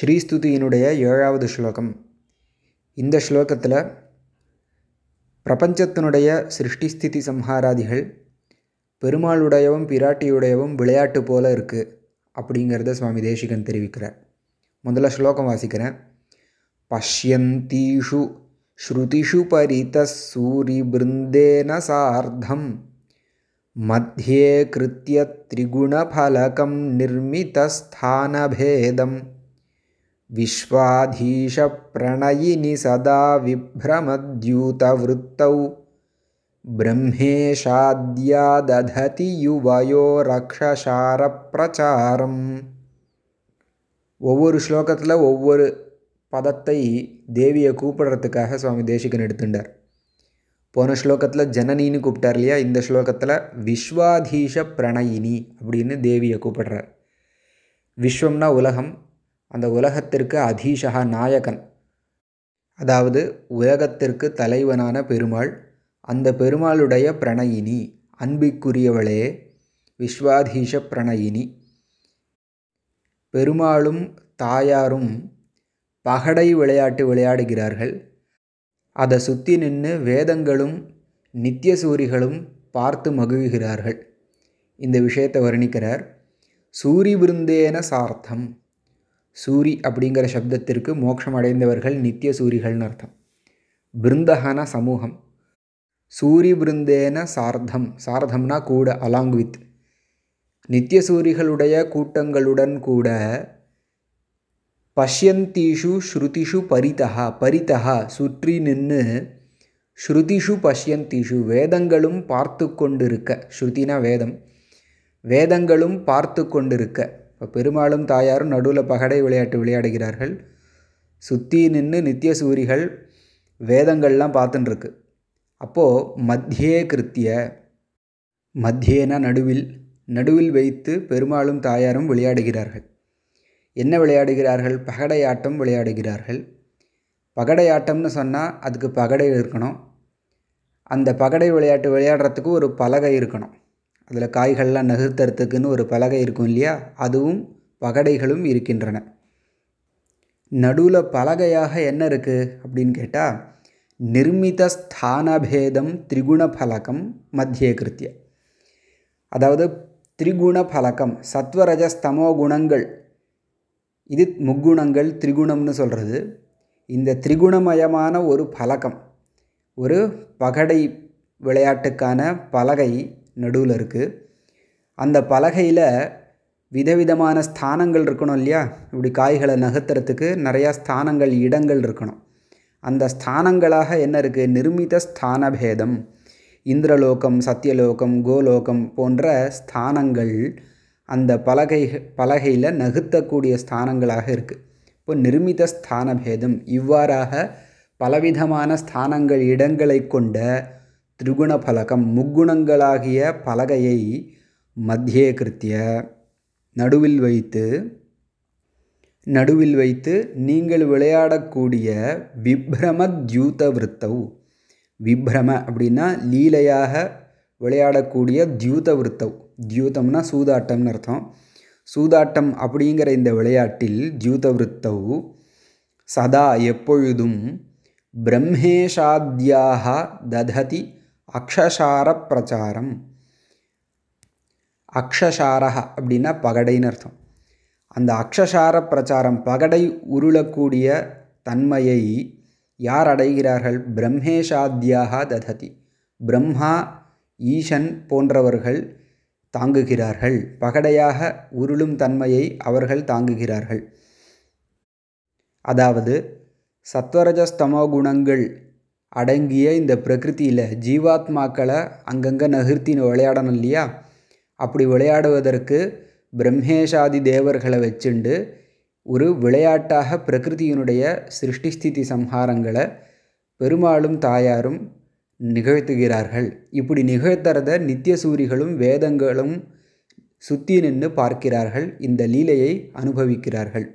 ஸ்ரீஸ்துதியினுடைய ஏழாவது ஸ்லோகம். இந்த ஸ்லோகத்தில் பிரபஞ்சத்தினுடைய சிருஷ்டி ஸ்திதி சம்ஹாராதிகள் பெருமாளுடையவும் பிராட்டியுடையவும் விளையாட்டு போல இருக்குது அப்படிங்கிறத சுவாமி தேசிகன் தெரிவிக்கிறார். முதல்ல ஸ்லோகம் வாசிக்கிறேன். பஷ்யந்தீஷு ஸ்ருதிஷு பரித சூரி பிருந்தேன சார்தம் மத்தியே கிருத்திய திரிகுணபலகம் திரிகுணஃலகம் நிர்மிதஸ்தானபேதம் विश्वाधीशप्रणयिनि सदा विभ्रमद्यूतवृत्तौ ब्रह्मेशाद्या दधति युवयो ரக்ஷசாரப்பிரச்சாரம் ஒவ்வொரு ஸ்லோகத்தில் ஒவ்வொரு பதத்தை தேவியை கூப்பிடுறதுக்காக சுவாமி தேசிகன் எடுத்துட்டார் போன ஸ்லோகத்தில் ஜனனின்னு கூப்பிட்டார் இல்லையா இந்த ஸ்லோகத்தில் விஸ்வாதீஷ பிரணயினி அப்படின்னு தேவியை கூப்பிடுறார் விஸ்வம்னா உலகம் அந்த உலகத்திற்கு அதீஷகா நாயகன். அதாவது உலகத்திற்கு தலைவனான பெருமாள் அந்த பெருமாளுடைய பிரணயினி அன்பிற்குரியவளே விஸ்வாதீஷ பிரணயினி. பெருமாளும் தாயாரும் பகடை விளையாட்டு விளையாடுகிறார்கள். அதை சுற்றி நின்று வேதங்களும் நித்தியசூரிகளும் பார்த்து மகிழ்கிறார்கள். இந்த விஷயத்தை வர்ணிக்கிறார் சூரி விருந்தேன சார்த்தம். சூரி அப்படிங்கிற சப்தத்திற்கு மோட்சம் அடைந்தவர்கள் நித்திய சூரிகள்னு அர்த்தம். பிருந்தகன சமூகம். சூரி பிருந்தேன சார்த்தம். சார்த்தம்னா கூட அலாங் வித் நித்திய சூரிகளுடைய கூட்டங்களுடன் கூட பஷ்யந்தீஷு ஸ்ருதிஷு பரிதஹா. பரிதஹா சுற்றி நின்று ஸ்ருதிஷு பஷ்யந்தீஷு. வேதங்களும் பார்த்து கொண்டிருக்க. ஸ்ருதினா வேதம். வேதங்களும் பார்த்து கொண்டிருக்க. இப்போ பெருமாளும் தாயாரும் நடுவில் பகடை விளையாட்டு விளையாடுகிறார்கள். சுற்றி நின்று நித்திய சூரிகள் வேதங்கள்லாம் பார்த்துட்டுருக்கு அப்போது மத்தியே கிருத்திய மத்தியேனா நடுவில் நடுவில் வைத்து பெருமாளும் தாயாரும் விளையாடுகிறார்கள். என்ன விளையாடுகிறார்கள்? பகடையாட்டம் விளையாடுகிறார்கள். பகடையாட்டம்னு சொன்னால் அதுக்கு பகடை இருக்கணும். அந்த பகடை விளையாட்டு விளையாடுறதுக்கு ஒரு பலகை இருக்கணும். அதில் காய்கள்லாம் நகர்த்துறதுக்குன்னு ஒரு பலகை இருக்கும் இல்லையா? அதுவும் பகடைகளும் இருக்கின்றன. நடுவில் பலகையாக என்ன இருக்குது அப்படின்னு கேட்டால் நிர்மித ஸ்தானபேதம் திரிகுண பலகம் மத்திய கிருத்திய அதாவது திரிகுண பலகம் சத்வரஜஸ்தமோ குணங்கள். இது முக்குணங்கள் திரிகுணம்னு சொல்கிறது இந்த திரிகுணமயமான ஒரு பலகம் ஒரு பகடை விளையாட்டுக்கான பலகை நடுவில் இருக்குது அந்த பலகையில் விதவிதமான ஸ்தானங்கள் இருக்கணும் இல்லையா? இப்படி காய்களை நகர்த்துறதுக்கு நிறையா ஸ்தானங்கள் இடங்கள் இருக்கணும். அந்த ஸ்தானங்களாக என்ன இருக்குது நிர்மித ஸ்தானபேதம். இந்திரலோகம் சத்தியலோகம் கோலோகம் போன்ற ஸ்தானங்கள் அந்த பலகை பலகையில் நகுத்தக்கூடிய ஸ்தானங்களாக இருக்குது இப்போ நிர்மித ஸ்தானபேதம் இவ்வாறாக பலவிதமான ஸ்தானங்கள் இடங்களை கொண்ட திரிகுண பலகம் முக்குணங்களாகிய பலகையை மத்தியே கிருத்திய. நடுவில் வைத்து நடுவில் வைத்து நீங்கள் விளையாடக்கூடிய விப்ரம தியூத விருத்தவ் விப்ரம அப்படின்னா லீலையாக விளையாடக்கூடிய தியூத விருத்தவ் தியூதம்னா சூதாட்டம்னு அர்த்தம். சூதாட்டம் அப்படிங்கிற இந்த விளையாட்டில் தியூத விருத்தவ் சதா எப்பொழுதும் பிரம்மேஷாத்யாக தததி அக்ஷசார பிரச்சாரம் அக்ஷசாரா அப்படின்னா பகடைன்னு அர்த்தம். அந்த அக்ஷசார பிரச்சாரம் பகடை உருளக்கூடிய தன்மையை யார் அடைகிறார்கள்? பிரம்மேஷாத்தியாக தததி. பிரம்மா ஈசன் போன்றவர்கள் தாங்குகிறார்கள். பகடையாக உருளும் தன்மையை அவர்கள் தாங்குகிறார்கள். அதாவது சத்வரஜஸ்தமோ குணங்கள் அடங்கிய இந்த பிரகிருத்தியில் ஜீவாத்மாக்களை அங்கங்கே நகர்த்தின்னு விளையாடணும் இல்லையா? அப்படி விளையாடுவதற்கு பிரம்மேஷாதி தேவர்களை வச்சுண்டு ஒரு விளையாட்டாக பிரகிருதியினுடைய சிருஷ்டிஸ்திதி சம்ஹாரங்களை பெருமாளும் தாயாரும் நிகழ்த்துகிறார்கள். இப்படி நிகழ்த்துறத நித்தியசூரிகளும் வேதங்களும் சுற்றி நின்று பார்க்கிறார்கள் இந்த லீலையை அனுபவிக்கிறார்கள்.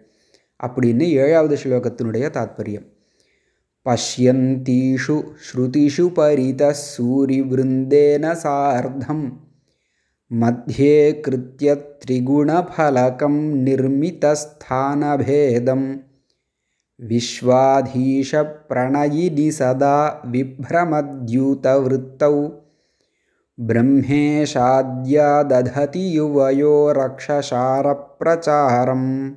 அப்படின்னு ஏழாவது ஸ்லோகத்தினுடைய தாத்பரியம். पश्यन्तीषु श्रुतिषु परितः सूरिवृन्देन सार्धं। मध्ये कृत्य त्रिगुणफलकं निर्मितस्थानभेदं। विश्वाधीशप्रणयिनि सदा विभ्रमद्यूतवृत्तौ। ब्रह्मेशाद्या दधति युवयो रक्षसारप्रचारम्